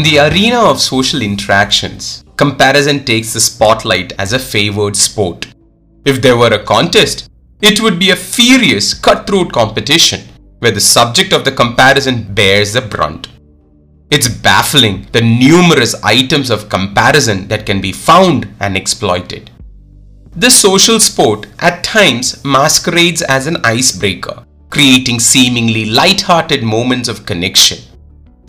In the arena of social interactions, comparison takes the spotlight as a favored sport. If there were a contest, it would be a furious, cutthroat competition where the subject of the comparison bears the brunt. It's baffling the numerous items of comparison that can be found and exploited. This social sport at times masquerades as an icebreaker, creating seemingly light-hearted moments of connection.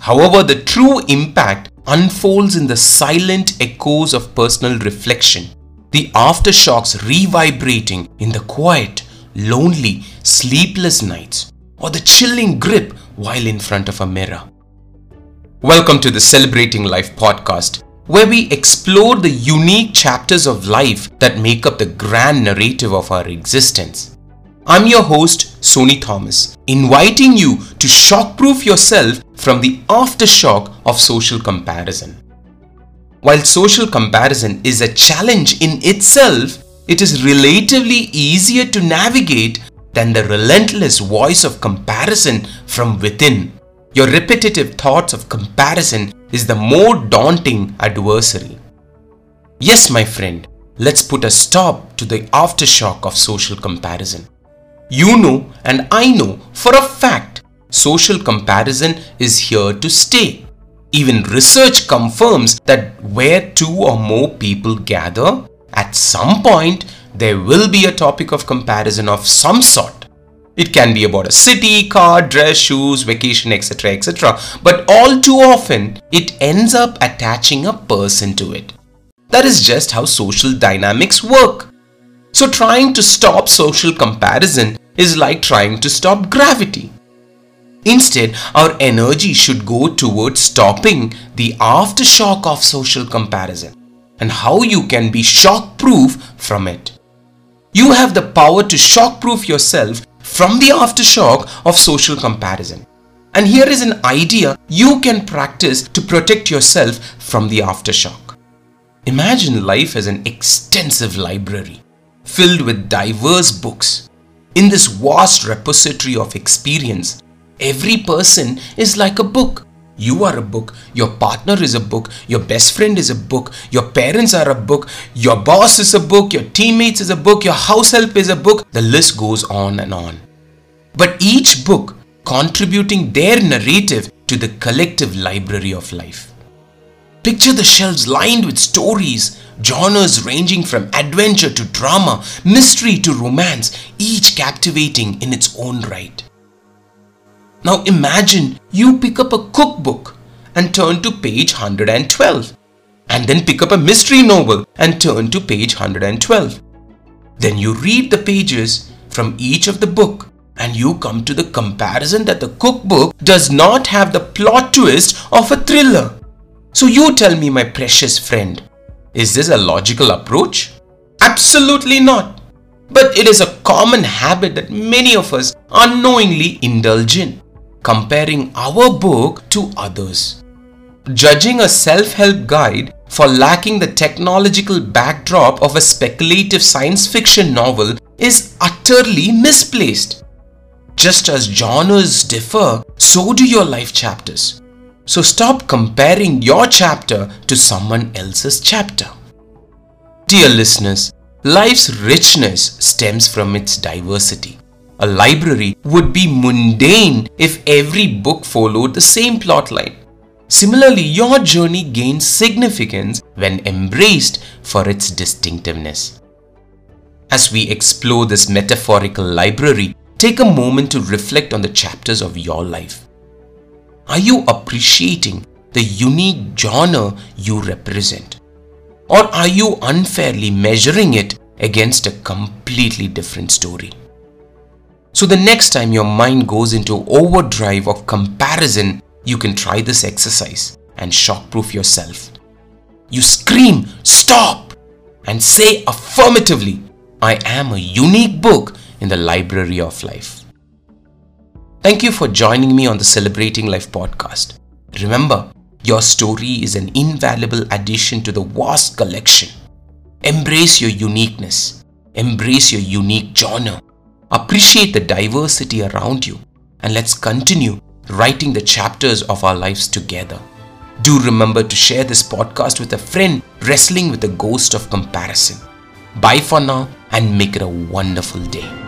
However, the true impact unfolds in the silent echoes of personal reflection, the aftershocks reverberating in the quiet, lonely, sleepless nights, or the chilling grip while in front of a mirror. Welcome to the Celebrating Life podcast, where we explore the unique chapters of life that make up the grand narrative of our existence. I'm your host, Sony Thomas, inviting you to shockproof yourself from the aftershock of social comparison. While social comparison is a challenge in itself, it is relatively easier to navigate than the relentless voice of comparison from within. Your repetitive thoughts of comparison is the more daunting adversary. Yes, my friend, let's put a stop to the aftershock of social comparison. You know, and I know for a fact, social comparison is here to stay. Even research confirms that where two or more people gather, at some point there will be a topic of comparison of some sort. It can be about a city, car, dress, shoes, vacation, etc. etc. But all too often, it ends up attaching a person to it. That is just how social dynamics work. So, trying to stop social comparison is like trying to stop gravity. Instead, our energy should go towards stopping the aftershock of social comparison and how you can be shock proof from it. You have the power to shock proof yourself from the aftershock of social comparison. And here is an idea you can practice to protect yourself from the aftershock. Imagine life as an extensive library filled with diverse books. In this vast repository of experience, every person is like a book. You are a book, your partner is a book, your best friend is a book, your parents are a book, your boss is a book, your teammates is a book, your house help is a book. The list goes on and on but each book contributing their narrative to the collective library of life. Picture the shelves lined with stories, genres ranging from adventure to drama, mystery to romance, each captivating in its own right. Now imagine you pick up a cookbook and turn to page 112, and then pick up a mystery novel and turn to page 112. Then you read the pages from each of the book and you come to the comparison that the cookbook does not have the plot twist of a thriller. So you tell me, my precious friend, is this a logical approach? Absolutely not. But it is a common habit that many of us unknowingly indulge in, comparing our book to others. Judging a self help guide for lacking the technological backdrop of a speculative science fiction novel is utterly misplaced. Just as genres differ, so do your life chapters. So stop comparing your chapter to someone else's chapter. Dear listeners, life's richness stems from its diversity. A library would be mundane if every book followed the same plotline. Similarly, your journey gains significance when embraced for its distinctiveness. As we explore this metaphorical library, Take a moment to reflect on the chapters of your life. Are you appreciating the unique genre you represent? Or are you unfairly measuring it against a completely different story? So, the next time your mind goes into overdrive of comparison, you can try this exercise and shockproof yourself. You scream, Stop! and say affirmatively, I am a unique book in the library of life. Thank you for joining me on the Celebrating Life podcast. Remember, your story is an invaluable addition to the vast collection. Embrace your uniqueness, embrace your unique genre, appreciate the diversity around you, and let's continue writing the chapters of our lives together. Do remember to share this podcast with a friend wrestling with the ghost of comparison. Bye for now and make it a wonderful day.